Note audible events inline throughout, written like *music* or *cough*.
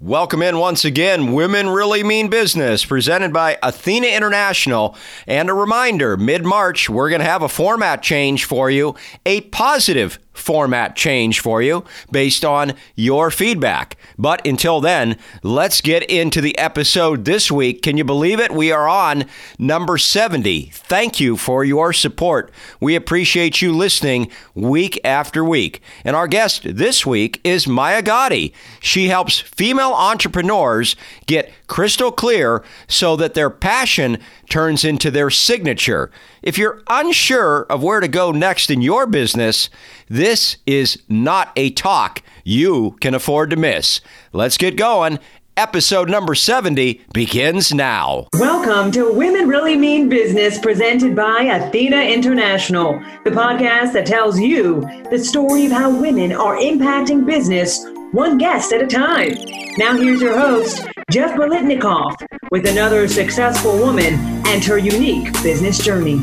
Welcome in once again, Women Really Mean Business, presented by Athena International. And a reminder mid March, we're going to have a format change for you, a positive format change for you based on your feedback. But until then, let's get into the episode this week. Can you believe it? We are on number 70. Thank you for your support. We appreciate you listening week after week. And our guest this week is Maya Gotti. She helps female entrepreneurs get crystal clear so that their passion turns into their signature. If you're unsure of where to go next in your business, this is not a talk you can afford to miss. Let's get going. Episode number 70 begins now. Welcome to Women Really Mean Business, presented by Athena International, the podcast that tells you the story of how women are impacting business one guest at a time. Now, here's your host, Jeff Bolitnikoff, with another successful woman and her unique business journey.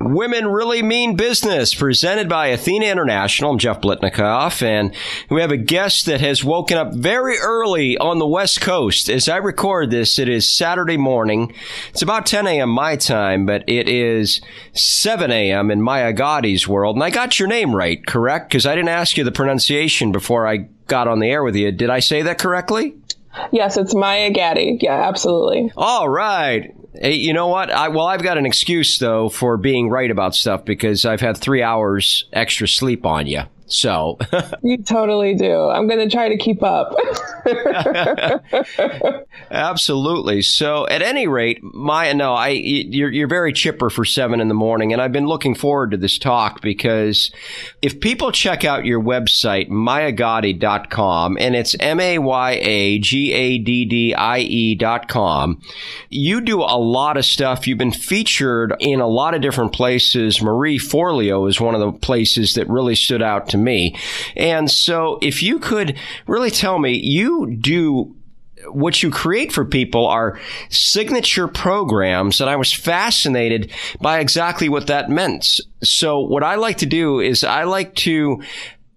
Women Really Mean Business, presented by Athena International. I'm Jeff Blitnikoff, and we have a guest that has woken up very early on the West Coast. As I record this, it is Saturday morning. It's about 10 a.m. my time, but it is 7 a.m. in Maya Gotti's world. And I got your name right, correct? Because I didn't ask you the pronunciation before I got on the air with you. Did I say that correctly? Yes, it's Maya Gatti. Yeah, absolutely. All right. Hey, you know what? I, well, I've got an excuse though for being right about stuff because I've had three hours extra sleep on you. So *laughs* you totally do. I'm going to try to keep up. *laughs* Absolutely. So at any rate, Maya, no, I you're you're very chipper for seven in the morning, and I've been looking forward to this talk because if people check out your website, mayagaddi.com, and it's M A Y A G A D D I E dot com, you do a lot of stuff. You've been featured in a lot of different places. Marie Forleo is one of the places that really stood out to me. And so if you could really tell me, you do what you create for people are signature programs and I was fascinated by exactly what that meant. So what I like to do is I like to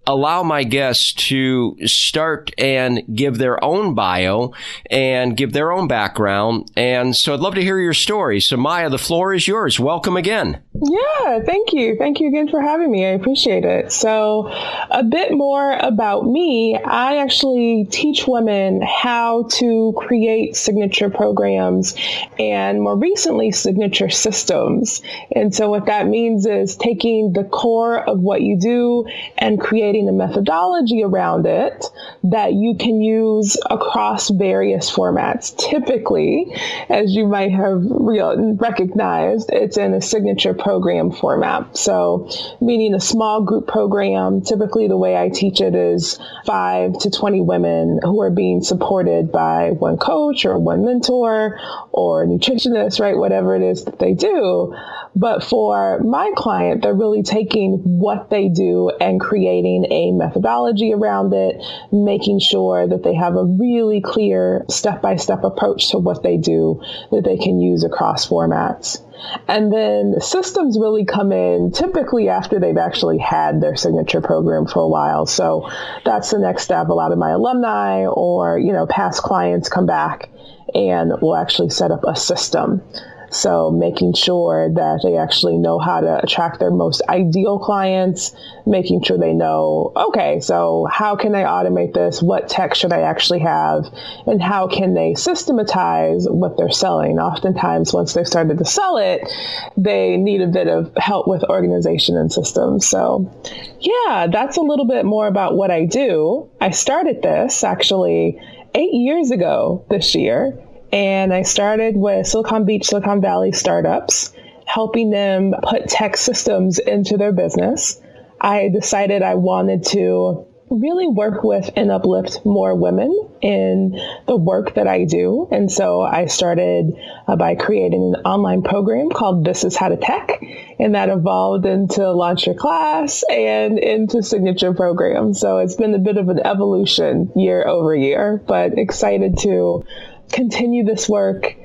allow my guests to start and give their own bio and give their own background. And so I'd love to hear your story. So, Maya, the floor is yours. Welcome again. Yeah, thank you. Thank you again for having me. I appreciate it. So, a bit more about me. I actually teach women how to create signature programs and more recently, signature systems. And so, what that means is taking the core of what you do and creating a methodology around it that you can use across various formats. Typically, as you might have real, recognized, it's in a signature program format. So, meaning a small group program, typically the way I teach it is five to 20 women who are being supported by one coach or one mentor or nutritionist, right? Whatever it is that they do. But for my client, they're really taking what they do and creating a methodology around it, making sure that they have a really clear step by step approach to what they do that they can use across formats. And then systems really come in typically after they've actually had their signature program for a while. So that's the next step. A lot of my alumni or, you know, past clients come back and will actually set up a system. So making sure that they actually know how to attract their most ideal clients, making sure they know, okay, so how can I automate this? What tech should I actually have? And how can they systematize what they're selling? Oftentimes, once they've started to sell it, they need a bit of help with organization and systems. So yeah, that's a little bit more about what I do. I started this actually eight years ago this year. And I started with Silicon Beach, Silicon Valley startups, helping them put tech systems into their business. I decided I wanted to really work with and uplift more women in the work that I do. And so I started uh, by creating an online program called This Is How to Tech. And that evolved into Launch Your Class and into Signature Program. So it's been a bit of an evolution year over year, but excited to continue this work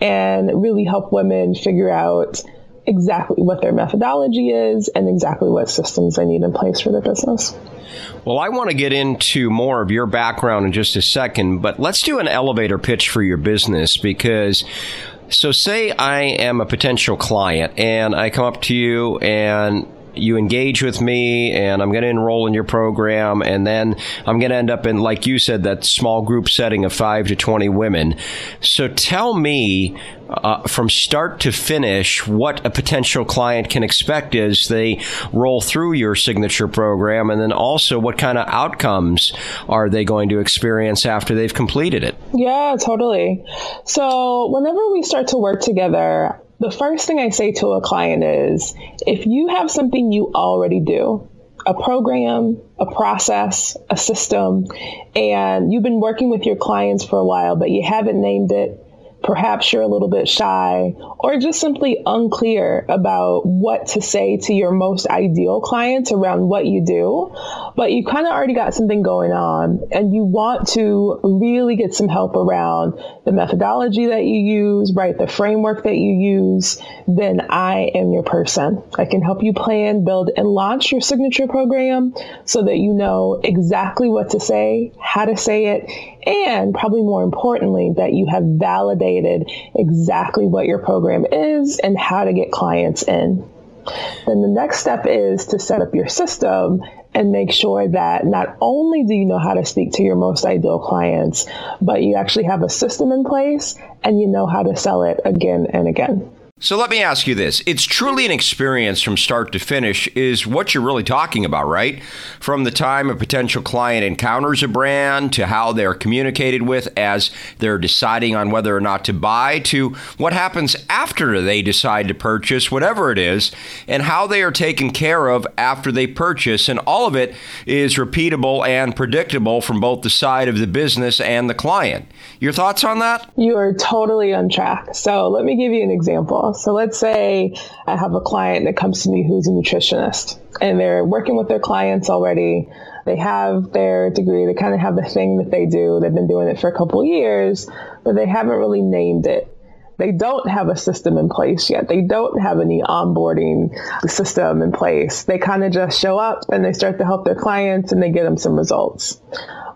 and really help women figure out exactly what their methodology is and exactly what systems they need in place for their business. Well, I want to get into more of your background in just a second, but let's do an elevator pitch for your business because so say I am a potential client and I come up to you and you engage with me and I'm going to enroll in your program and then I'm going to end up in like you said that small group setting of 5 to 20 women. So tell me uh, from start to finish what a potential client can expect as they roll through your signature program and then also what kind of outcomes are they going to experience after they've completed it. Yeah, totally. So whenever we start to work together, the first thing I say to a client is if you have something you already do, a program, a process, a system, and you've been working with your clients for a while, but you haven't named it, perhaps you're a little bit shy or just simply unclear about what to say to your most ideal clients around what you do, but you kind of already got something going on and you want to really get some help around the methodology that you use, right? The framework that you use, then I am your person. I can help you plan, build, and launch your signature program so that you know exactly what to say, how to say it, and probably more importantly, that you have validated exactly what your program is and how to get clients in. Then the next step is to set up your system and make sure that not only do you know how to speak to your most ideal clients, but you actually have a system in place and you know how to sell it again and again. So let me ask you this. It's truly an experience from start to finish, is what you're really talking about, right? From the time a potential client encounters a brand to how they're communicated with as they're deciding on whether or not to buy to what happens after they decide to purchase, whatever it is, and how they are taken care of after they purchase. And all of it is repeatable and predictable from both the side of the business and the client. Your thoughts on that? You are totally on track. So let me give you an example. So let's say I have a client that comes to me who's a nutritionist and they're working with their clients already. They have their degree, they kind of have the thing that they do. They've been doing it for a couple years, but they haven't really named it they don't have a system in place yet. They don't have any onboarding system in place. They kind of just show up and they start to help their clients and they get them some results.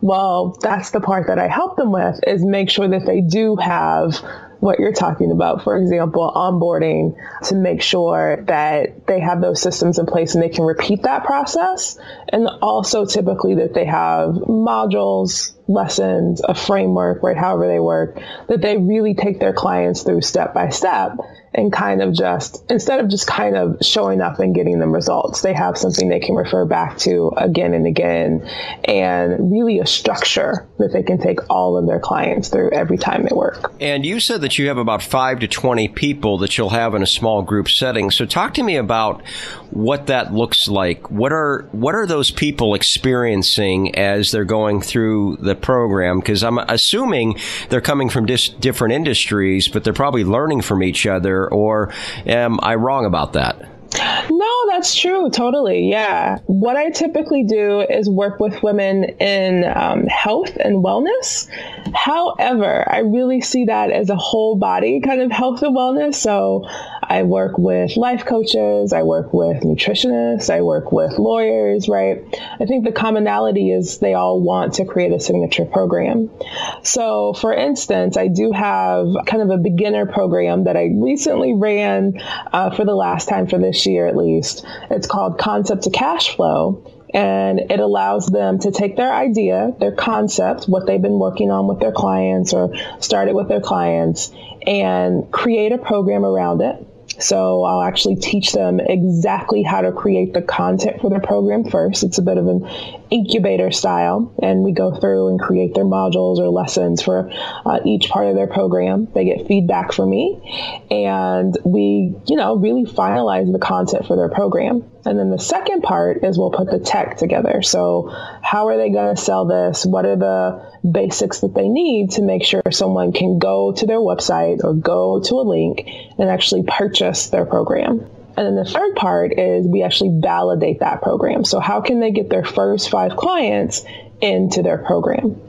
Well, that's the part that I help them with is make sure that they do have what you're talking about, for example, onboarding to make sure that they have those systems in place and they can repeat that process. And also typically that they have modules, lessons, a framework, right, however they work, that they really take their clients through step by step and kind of just, instead of just kind of showing up and getting them results, they have something they can refer back to again and again and really a structure that they can take all of their clients through every time they work. And you said that you have about five to 20 people that you'll have in a small group setting. So talk to me about what that looks like. What are, what are those people experiencing as they're going through the program? Because I'm assuming they're coming from dis- different industries, but they're probably learning from each other or am I wrong about that? No, that's true. Totally. Yeah. What I typically do is work with women in um, health and wellness. However, I really see that as a whole body kind of health and wellness. So I work with life coaches, I work with nutritionists, I work with lawyers, right? I think the commonality is they all want to create a signature program. So, for instance, I do have kind of a beginner program that I recently ran uh, for the last time for this year at least. It's called Concept to Cash Flow and it allows them to take their idea, their concept, what they've been working on with their clients or started with their clients, and create a program around it. So I'll actually teach them exactly how to create the content for their program first. It's a bit of an incubator style, and we go through and create their modules or lessons for uh, each part of their program. They get feedback from me, and we, you know, really finalize the content for their program. And then the second part is we'll put the tech together. So how are they going to sell this? What are the basics that they need to make sure someone can go to their website or go to a link and actually purchase their program? And then the third part is we actually validate that program. So how can they get their first five clients into their program?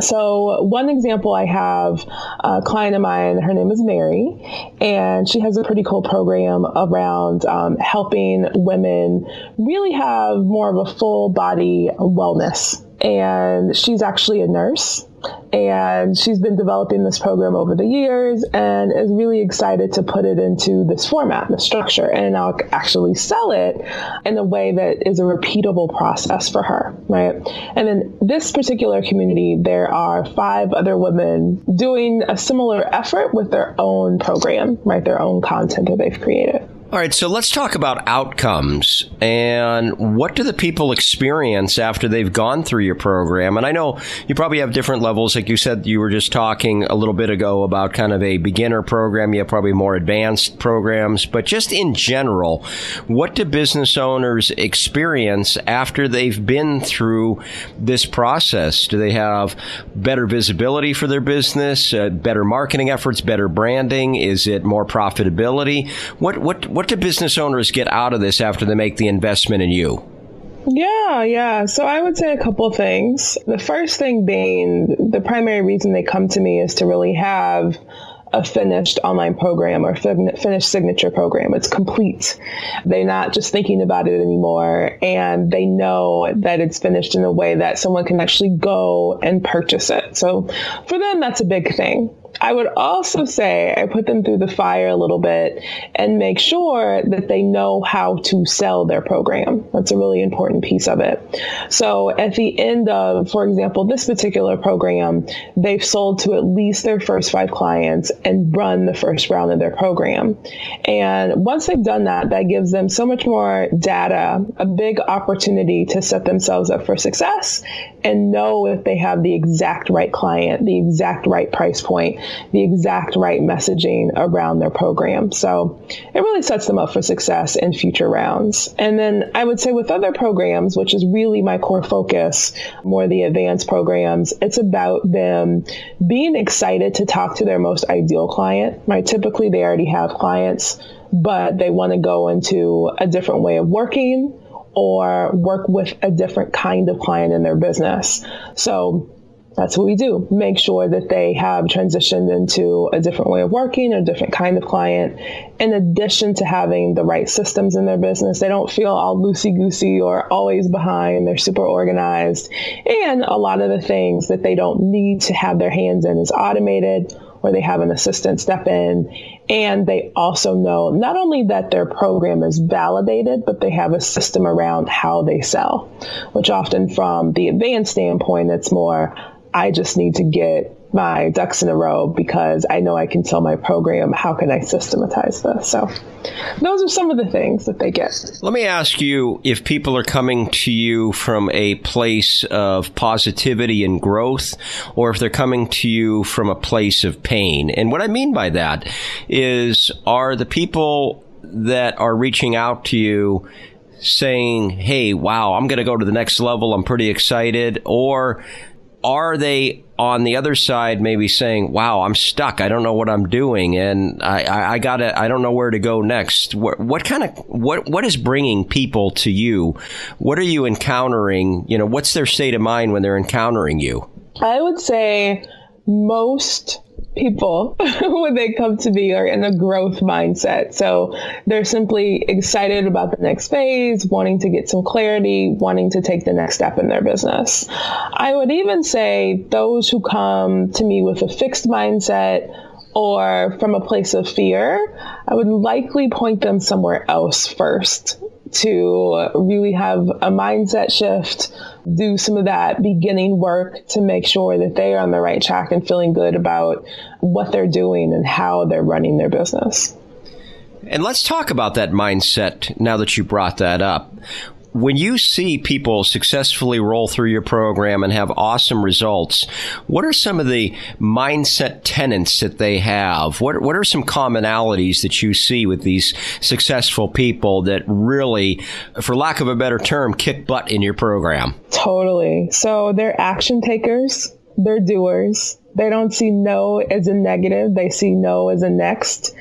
So, one example I have a client of mine, her name is Mary, and she has a pretty cool program around um, helping women really have more of a full body wellness. And she's actually a nurse and she's been developing this program over the years and is really excited to put it into this format, the structure, and now actually sell it in a way that is a repeatable process for her, right? And in this particular community, there are five other women doing a similar effort with their own program, right? Their own content that they've created. All right, so let's talk about outcomes and what do the people experience after they've gone through your program? And I know you probably have different levels. Like you said, you were just talking a little bit ago about kind of a beginner program. You have probably more advanced programs, but just in general, what do business owners experience after they've been through this process? Do they have better visibility for their business, uh, better marketing efforts, better branding? Is it more profitability? What, what, what do business owners get out of this after they make the investment in you? Yeah, yeah. So I would say a couple things. The first thing being the primary reason they come to me is to really have a finished online program or finished signature program. It's complete. They're not just thinking about it anymore and they know that it's finished in a way that someone can actually go and purchase it. So for them, that's a big thing. I would also say I put them through the fire a little bit and make sure that they know how to sell their program. That's a really important piece of it. So at the end of, for example, this particular program, they've sold to at least their first five clients and run the first round of their program. And once they've done that, that gives them so much more data, a big opportunity to set themselves up for success and know if they have the exact right client, the exact right price point, the exact right messaging around their program. So it really sets them up for success in future rounds. And then I would say with other programs, which is really my core focus, more the advanced programs, it's about them being excited to talk to their most ideal client. Right? Typically they already have clients, but they want to go into a different way of working or work with a different kind of client in their business. So that's what we do. Make sure that they have transitioned into a different way of working, a different kind of client. In addition to having the right systems in their business, they don't feel all loosey goosey or always behind. They're super organized. And a lot of the things that they don't need to have their hands in is automated or they have an assistant step in. And they also know not only that their program is validated, but they have a system around how they sell, which often from the advanced standpoint, it's more I just need to get my ducks in a row because I know I can tell my program. How can I systematize this? So, those are some of the things that they get. Let me ask you if people are coming to you from a place of positivity and growth, or if they're coming to you from a place of pain. And what I mean by that is, are the people that are reaching out to you saying, Hey, wow, I'm going to go to the next level. I'm pretty excited. Or are they on the other side maybe saying, "Wow, I'm stuck. I don't know what I'm doing, and I, I, I gotta. I don't know where to go next." What, what kind of what what is bringing people to you? What are you encountering? You know, what's their state of mind when they're encountering you? I would say most people *laughs* when they come to me are in a growth mindset. So they're simply excited about the next phase, wanting to get some clarity, wanting to take the next step in their business. I would even say those who come to me with a fixed mindset or from a place of fear, I would likely point them somewhere else first to really have a mindset shift, do some of that beginning work to make sure that they are on the right track and feeling good about what they're doing and how they're running their business. And let's talk about that mindset now that you brought that up when you see people successfully roll through your program and have awesome results, what are some of the mindset tenets that they have? What, what are some commonalities that you see with these successful people that really, for lack of a better term, kick butt in your program? Totally. So they're action takers, they're doers, they don't see no as a negative. They see no as a next.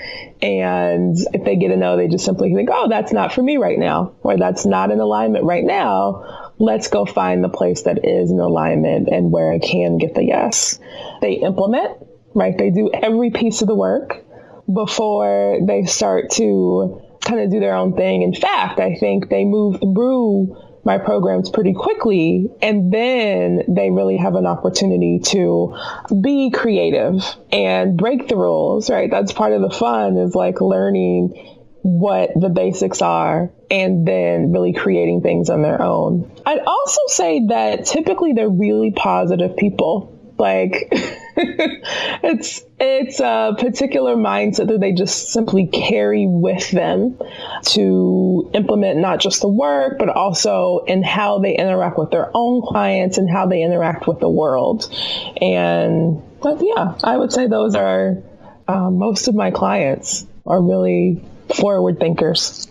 And if they get a no, they just simply think, oh, that's not for me right now, or that's not in alignment right now. let's go find the place that is in alignment and where I can get the yes. They implement, right? They do every piece of the work before they start to kind of do their own thing. In fact, I think they move through my programs pretty quickly and then they really have an opportunity to be creative and break the rules right? That's part of the fun is like learning what the basics are and then really creating things on their own. I'd also say that typically they're really positive people. Like *laughs* *laughs* it's it's a particular mindset that they just simply carry with them to implement not just the work, but also in how they interact with their own clients and how they interact with the world. And but yeah, I would say those are uh, most of my clients are really forward thinkers.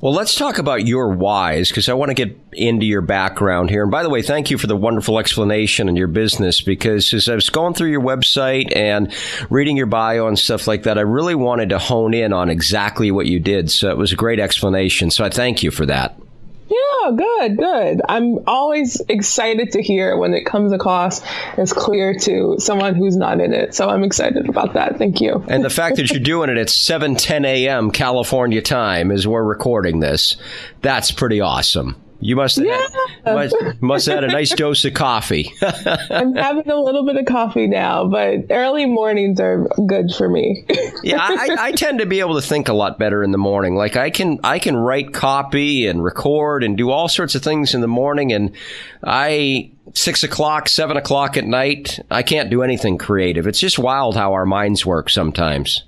Well, let's talk about your whys because I want to get into your background here. And by the way, thank you for the wonderful explanation in your business because as I was going through your website and reading your bio and stuff like that, I really wanted to hone in on exactly what you did. So it was a great explanation. So I thank you for that. Yeah, good, good. I'm always excited to hear when it comes across as clear to someone who's not in it. So I'm excited about that. Thank you. And the fact that you're doing it at 7 10 a.m. California time as we're recording this, that's pretty awesome. You must have, must, must have had a nice dose of coffee. *laughs* I'm having a little bit of coffee now, but early mornings are good for me. *laughs* yeah, I, I, tend to be able to think a lot better in the morning. Like I can I can write copy and record and do all sorts of things in the morning, and I six o'clock, seven o'clock at night, I can't do anything creative. It's just wild how our minds work sometimes.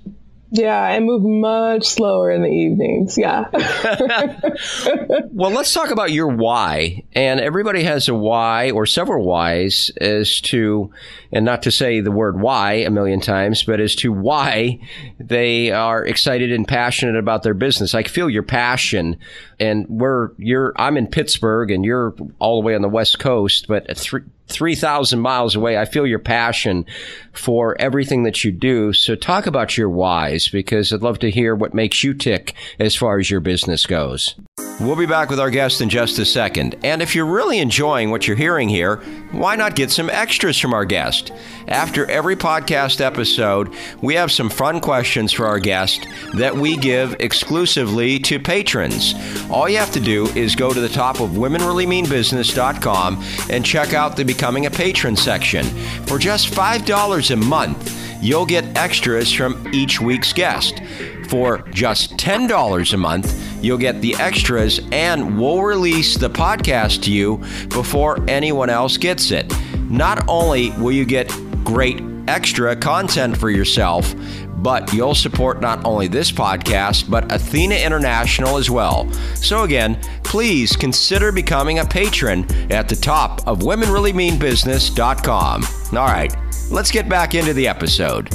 Yeah, I move much slower in the evenings. Yeah. *laughs* well, let's talk about your why. And everybody has a why or several whys as to, and not to say the word why a million times, but as to why they are excited and passionate about their business. I feel your passion and we're, you're, I'm in Pittsburgh and you're all the way on the West Coast, but three, 3,000 miles away. I feel your passion for everything that you do. So talk about your whys because I'd love to hear what makes you tick as far as your business goes. We'll be back with our guest in just a second. And if you're really enjoying what you're hearing here, why not get some extras from our guest? After every podcast episode, we have some fun questions for our guest that we give exclusively to patrons. All you have to do is go to the top of womenreallymeanbusiness.com and check out the Becoming a Patron section. For just $5 a month, you'll get extras from each week's guest. For just $10 a month, you'll get the extras and we'll release the podcast to you before anyone else gets it. Not only will you get great extra content for yourself, but you'll support not only this podcast, but Athena International as well. So, again, please consider becoming a patron at the top of WomenReallyMeanBusiness.com. All right, let's get back into the episode.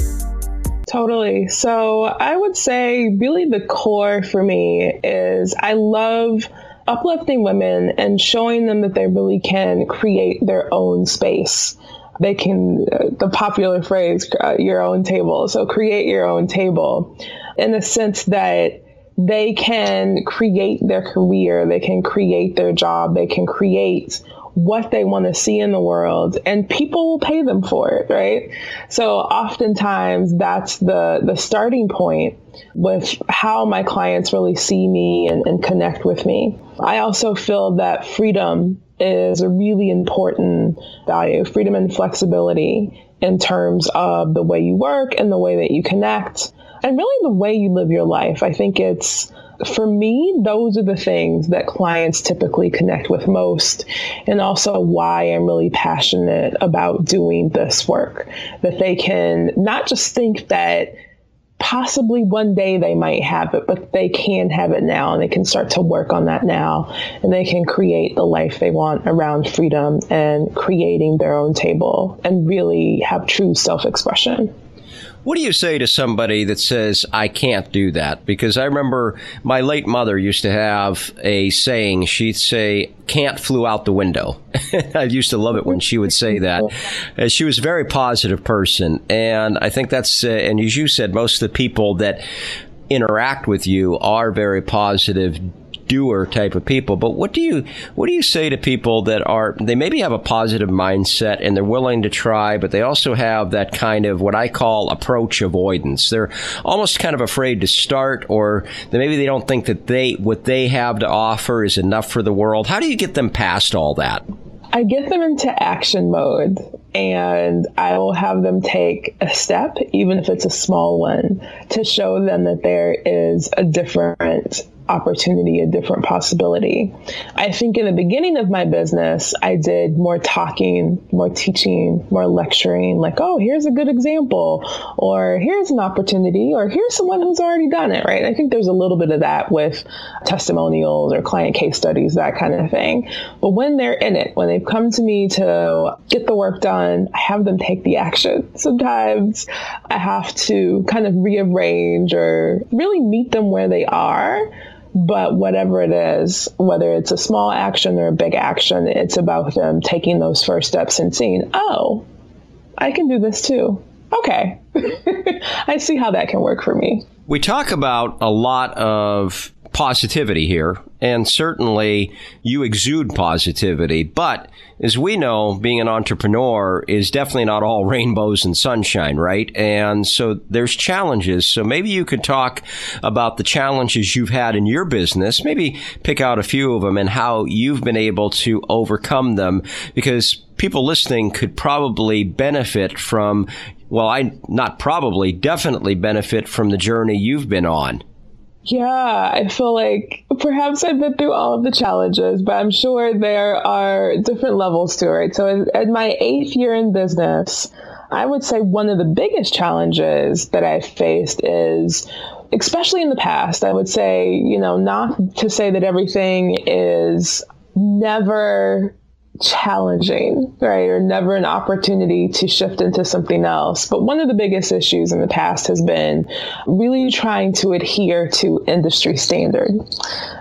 Totally. So, I would say really the core for me is I love uplifting women and showing them that they really can create their own space they can, uh, the popular phrase, uh, your own table. So create your own table in the sense that they can create their career, they can create their job, they can create what they want to see in the world and people will pay them for it right so oftentimes that's the the starting point with how my clients really see me and, and connect with me i also feel that freedom is a really important value freedom and flexibility in terms of the way you work and the way that you connect and really the way you live your life. I think it's for me, those are the things that clients typically connect with most, and also why I'm really passionate about doing this work. That they can not just think that possibly one day they might have it, but they can have it now and they can start to work on that now and they can create the life they want around freedom and creating their own table and really have true self expression. What do you say to somebody that says, I can't do that? Because I remember my late mother used to have a saying. She'd say, can't flew out the window. *laughs* I used to love it when she would say that. She was a very positive person. And I think that's, uh, and as you said, most of the people that interact with you are very positive doer type of people. But what do you what do you say to people that are they maybe have a positive mindset and they're willing to try, but they also have that kind of what I call approach avoidance. They're almost kind of afraid to start, or maybe they don't think that they what they have to offer is enough for the world. How do you get them past all that? I get them into action mode and I will have them take a step, even if it's a small one, to show them that there is a different opportunity, a different possibility. I think in the beginning of my business, I did more talking, more teaching, more lecturing, like, oh, here's a good example, or here's an opportunity, or here's someone who's already done it, right? I think there's a little bit of that with testimonials or client case studies, that kind of thing. But when they're in it, when they've come to me to get the work done, I have them take the action. Sometimes I have to kind of rearrange or really meet them where they are but whatever it is, whether it's a small action or a big action, it's about them taking those first steps and seeing, oh, I can do this too. Okay. *laughs* I see how that can work for me. We talk about a lot of positivity here, and certainly you exude positivity. But as we know, being an entrepreneur is definitely not all *laughs* rainbows and sunshine, right? And so there's challenges. So maybe you could talk about the challenges you've had in your business, maybe pick out a few of them and how you've been able to overcome them because people listening could probably benefit from well, I not probably, definitely benefit from the journey you've been on. Yeah, I feel like perhaps I've been through all of the challenges, but I'm sure there are different levels to it. So, at my eighth year in business, I would say one of the biggest challenges that I've faced is, especially in the past, I would say, you know, not to say that everything is never challenging, right? Or never an opportunity to shift into something else. But one of the biggest issues in the past has been really trying to adhere to industry standard.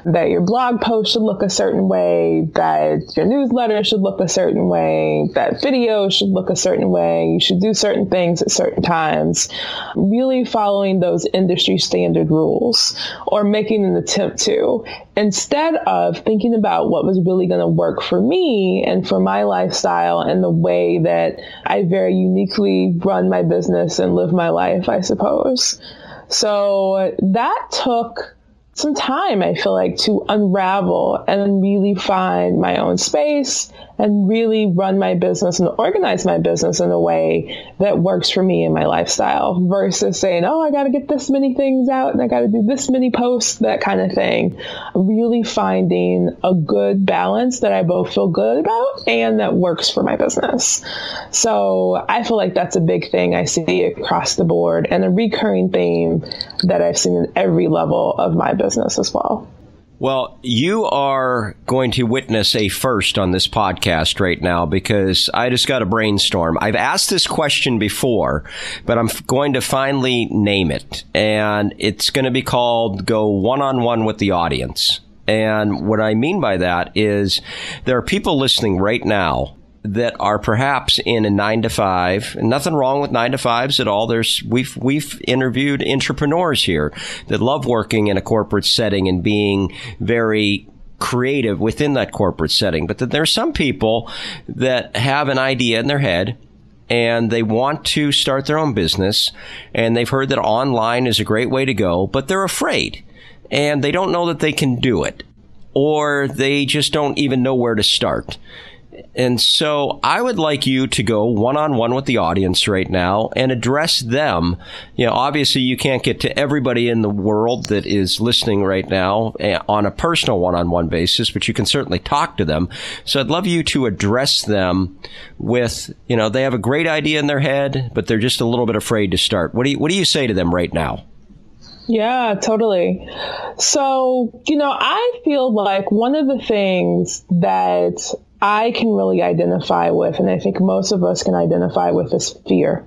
That your blog post should look a certain way, that your newsletter should look a certain way, that video should look a certain way, you should do certain things at certain times. Really following those industry standard rules or making an attempt to instead of thinking about what was really going to work for me and for my lifestyle and the way that I very uniquely run my business and live my life, I suppose. So that took some time, I feel like, to unravel and really find my own space and really run my business and organize my business in a way that works for me and my lifestyle versus saying, oh, I got to get this many things out and I got to do this many posts, that kind of thing. Really finding a good balance that I both feel good about and that works for my business. So I feel like that's a big thing I see across the board and a recurring theme that I've seen in every level of my business as well. Well, you are going to witness a first on this podcast right now because I just got a brainstorm. I've asked this question before, but I'm going to finally name it. And it's going to be called Go One on One with the Audience. And what I mean by that is there are people listening right now that are perhaps in a nine to five. Nothing wrong with nine to fives at all. There's we've we've interviewed entrepreneurs here that love working in a corporate setting and being very creative within that corporate setting. But that there are some people that have an idea in their head and they want to start their own business and they've heard that online is a great way to go, but they're afraid and they don't know that they can do it or they just don't even know where to start. And so I would like you to go one on one with the audience right now and address them. You know, obviously you can't get to everybody in the world that is listening right now eh, on a personal one on one basis, but you can certainly talk to them. So I'd love you to address them with, you know, they have a great idea in their head, but they're just a little bit afraid to start. What do you, what do you say to them right now? Yeah, totally. So, you know, I feel like one of the things that I can really identify with, and I think most of us can identify with, is fear.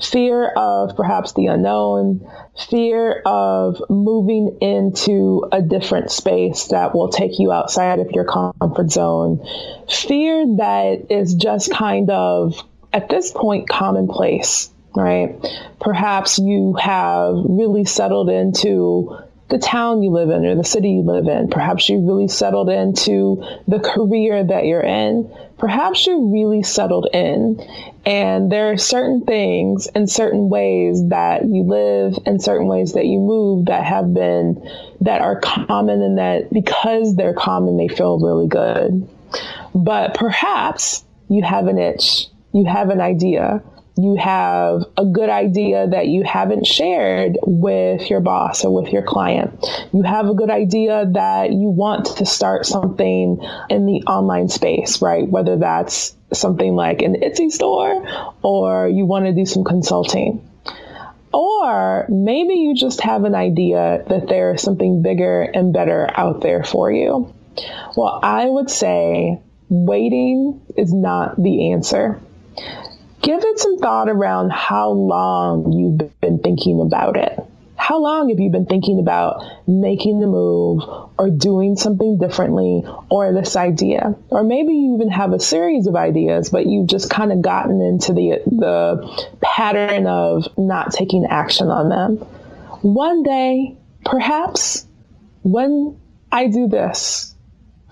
Fear of perhaps the unknown, fear of moving into a different space that will take you outside of your comfort zone, fear that is just kind of, at this point, commonplace, right? Perhaps you have really settled into the town you live in or the city you live in. Perhaps you really settled into the career that you're in. Perhaps you really settled in and there are certain things and certain ways that you live and certain ways that you move that have been that are common and that because they're common they feel really good. But perhaps you have an itch, you have an idea you have a good idea that you haven't shared with your boss or with your client. You have a good idea that you want to start something in the online space, right? Whether that's something like an Etsy store or you want to do some consulting. Or maybe you just have an idea that there's something bigger and better out there for you. Well, I would say waiting is not the answer give it some thought around how long you've been thinking about it. How long have you been thinking about making the move or doing something differently or this idea? Or maybe you even have a series of ideas, but you've just kind of gotten into the, the pattern of not taking action on them. One day, perhaps, when I do this,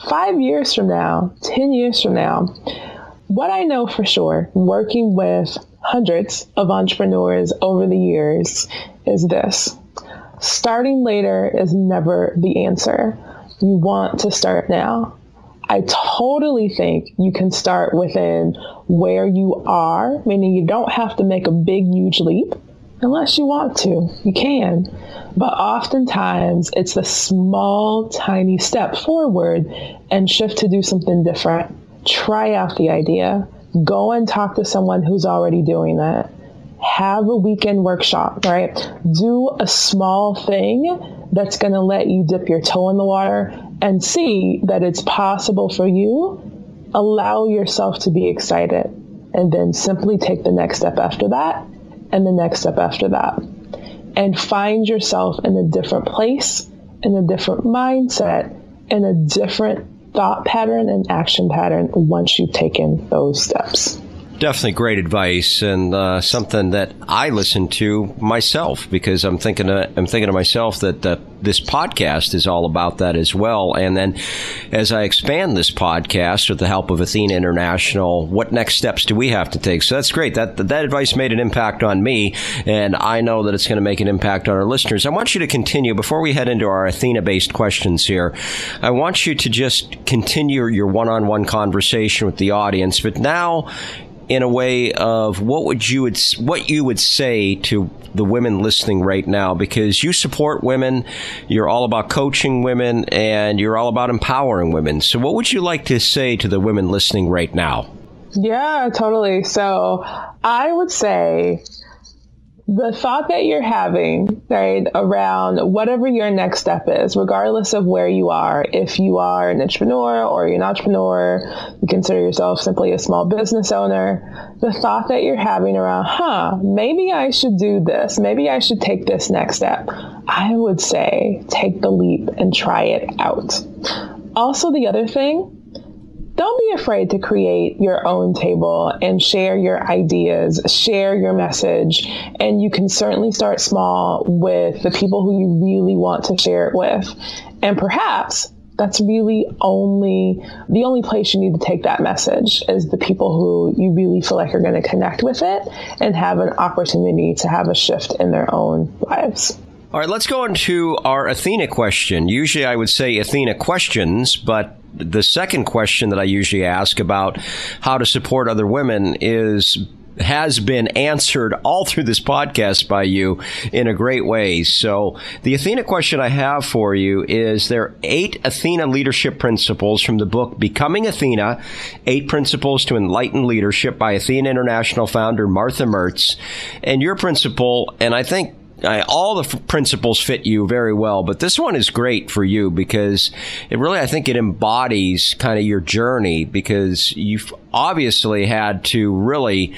five years from now, 10 years from now, what I know for sure, working with hundreds of entrepreneurs over the years, is this starting later is never the answer. You want to start now. I totally think you can start within where you are, meaning you don't have to make a big, huge leap unless you want to. You can. But oftentimes it's the small, tiny step forward and shift to do something different try out the idea, go and talk to someone who's already doing that. Have a weekend workshop, right? Do a small thing that's going to let you dip your toe in the water and see that it's possible for you. Allow yourself to be excited and then simply take the next step after that and the next step after that. And find yourself in a different place, in a different mindset, in a different thought pattern and action pattern once you've taken those steps. Definitely great advice and uh, something that I listen to myself because I'm thinking of, I'm thinking to myself that uh, this podcast is all about that as well. And then as I expand this podcast with the help of Athena International, what next steps do we have to take? So that's great. That that advice made an impact on me, and I know that it's going to make an impact on our listeners. I want you to continue before we head into our Athena-based questions here. I want you to just continue your one-on-one conversation with the audience, but now in a way of what would you would what you would say to the women listening right now? Because you support women you're all about coaching women and you're all about empowering women. So what would you like to say to the women listening right now? Yeah totally. So i would say the thought that you're having, right, around whatever your next step is, regardless of where you are, if you are an entrepreneur or you're an entrepreneur, you consider yourself simply a small business owner, the thought that you're having around, huh, maybe I should do this, maybe I should take this next step, I would say take the leap and try it out. Also, the other thing don't be afraid to create your own table and share your ideas, share your message. And you can certainly start small with the people who you really want to share it with. And perhaps that's really only the only place you need to take that message is the people who you really feel like are going to connect with it and have an opportunity to have a shift in their own lives. All right, let's go into our Athena question. Usually I would say Athena questions, but the second question that I usually ask about how to support other women is has been answered all through this podcast by you in a great way. So the Athena question I have for you is there are eight Athena leadership principles from the book Becoming Athena, Eight Principles to Enlighten Leadership by Athena International founder Martha Mertz. And your principle, and I think I, all the f- principles fit you very well, but this one is great for you because it really, I think, it embodies kind of your journey because you've obviously had to really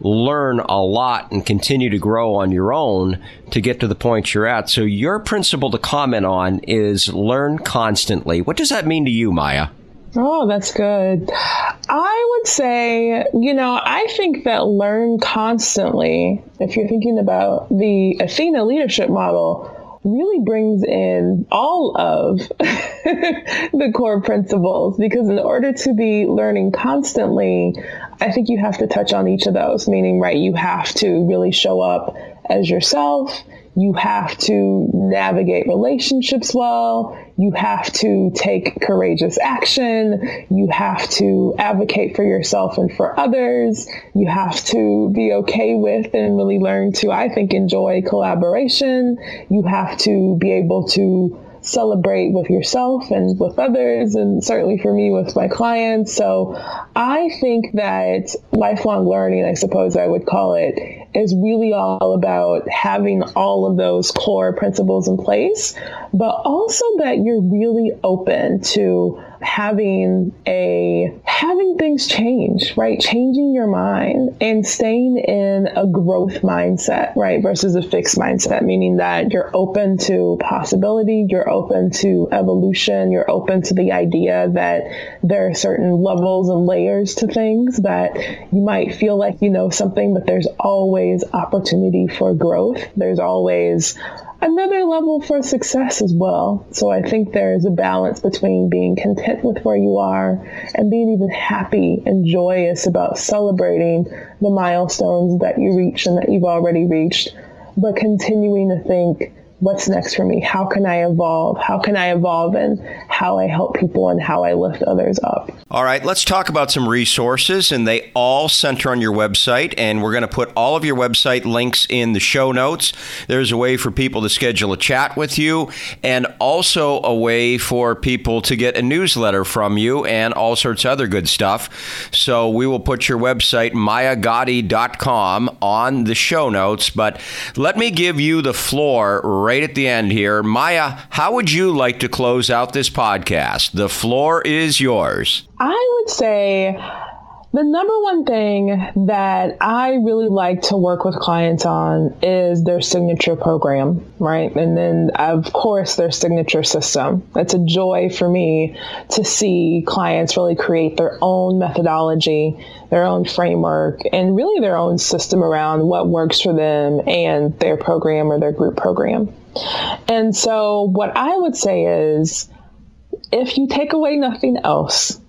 learn a lot and continue to grow on your own to get to the point you're at. So your principle to comment on is learn constantly. What does that mean to you, Maya? Oh, that's good. I would say, you know, I think that learn constantly, if you're thinking about the Athena leadership model, really brings in all of *laughs* the core principles because in order to be learning constantly, I think you have to touch on each of those, meaning, right, you have to really show up as yourself. You have to navigate relationships well. You have to take courageous action. You have to advocate for yourself and for others. You have to be okay with and really learn to, I think, enjoy collaboration. You have to be able to celebrate with yourself and with others, and certainly for me with my clients. So I think that lifelong learning, I suppose I would call it, is really all about having all of those core principles in place, but also that you're really open to having a having things change, right? Changing your mind and staying in a growth mindset, right? Versus a fixed mindset, meaning that you're open to possibility, you're open to evolution, you're open to the idea that there are certain levels and layers to things that you might feel like you know something, but there's always opportunity for growth. There's always another level for success as well. So I think there is a balance between being content with where you are and being even happy and joyous about celebrating the milestones that you reach and that you've already reached, but continuing to think what's next for me? How can I evolve? How can I evolve and how I help people and how I lift others up? All right, let's talk about some resources, and they all center on your website. And we're going to put all of your website links in the show notes. There's a way for people to schedule a chat with you, and also a way for people to get a newsletter from you and all sorts of other good stuff. So we will put your website, mayagaddie.com, on the show notes. But let me give you the floor right right at the end here. Maya, how would you like to close out this podcast? The floor is yours. I would say the number one thing that I really like to work with clients on is their signature program, right? And then, of course, their signature system. It's a joy for me to see clients really create their own methodology, their own framework, and really their own system around what works for them and their program or their group program. And so, what I would say is if you take away nothing else,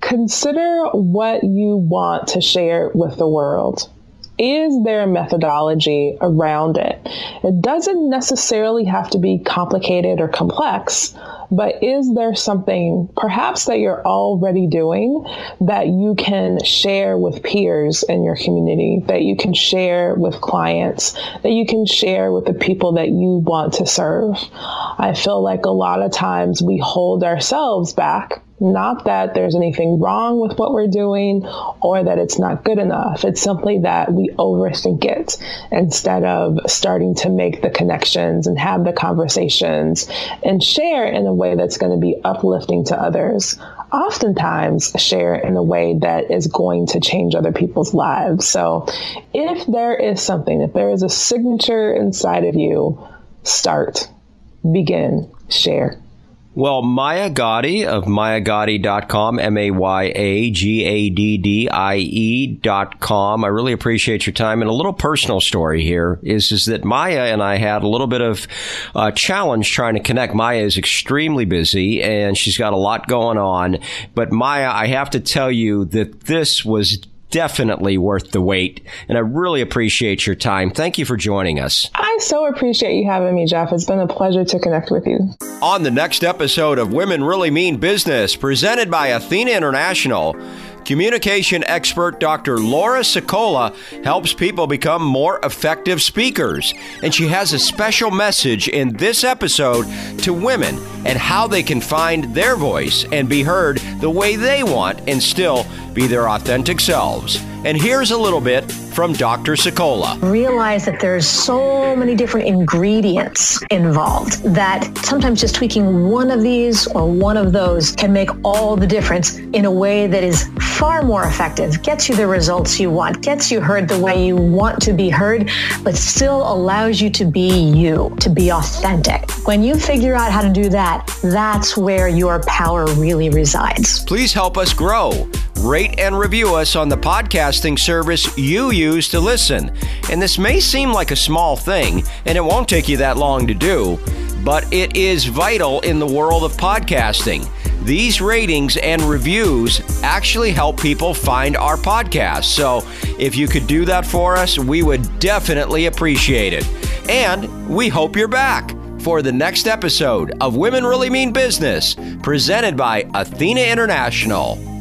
consider what you want to share with the world. Is there a methodology around it? It doesn't necessarily have to be complicated or complex, but is there something perhaps that you're already doing that you can share with peers in your community, that you can share with clients, that you can share with the people that you want to serve? I feel like a lot of times we hold ourselves back not that there's anything wrong with what we're doing or that it's not good enough. It's simply that we overthink it instead of starting to make the connections and have the conversations and share in a way that's going to be uplifting to others. Oftentimes, share in a way that is going to change other people's lives. So, if there is something, if there is a signature inside of you, start, begin, share. Well, Maya Gaddie of mayagaddie.com, M A Y A G A D D I E.com. I really appreciate your time. And a little personal story here is, is that Maya and I had a little bit of a challenge trying to connect. Maya is extremely busy and she's got a lot going on. But Maya, I have to tell you that this was definitely worth the wait. And I really appreciate your time. Thank you for joining us. I so appreciate you having me, Jeff. It's been a pleasure to connect with you. On the next episode of Women Really Mean Business, presented by Athena International, Communication expert Dr. Laura Sicola helps people become more effective speakers, and she has a special message in this episode to women and how they can find their voice and be heard the way they want and still be their authentic selves. And here's a little bit from Dr. Sicola. Realize that there's so many different ingredients involved that sometimes just tweaking one of these or one of those can make all the difference in a way that is far more effective, gets you the results you want, gets you heard the way you want to be heard, but still allows you to be you, to be authentic. When you figure out how to do that, that's where your power really resides. Please help us grow rate and review us on the podcasting service you use to listen. And this may seem like a small thing, and it won't take you that long to do, but it is vital in the world of podcasting. These ratings and reviews actually help people find our podcast. So if you could do that for us, we would definitely appreciate it. And we hope you're back for the next episode of Women Really Mean Business, presented by Athena International.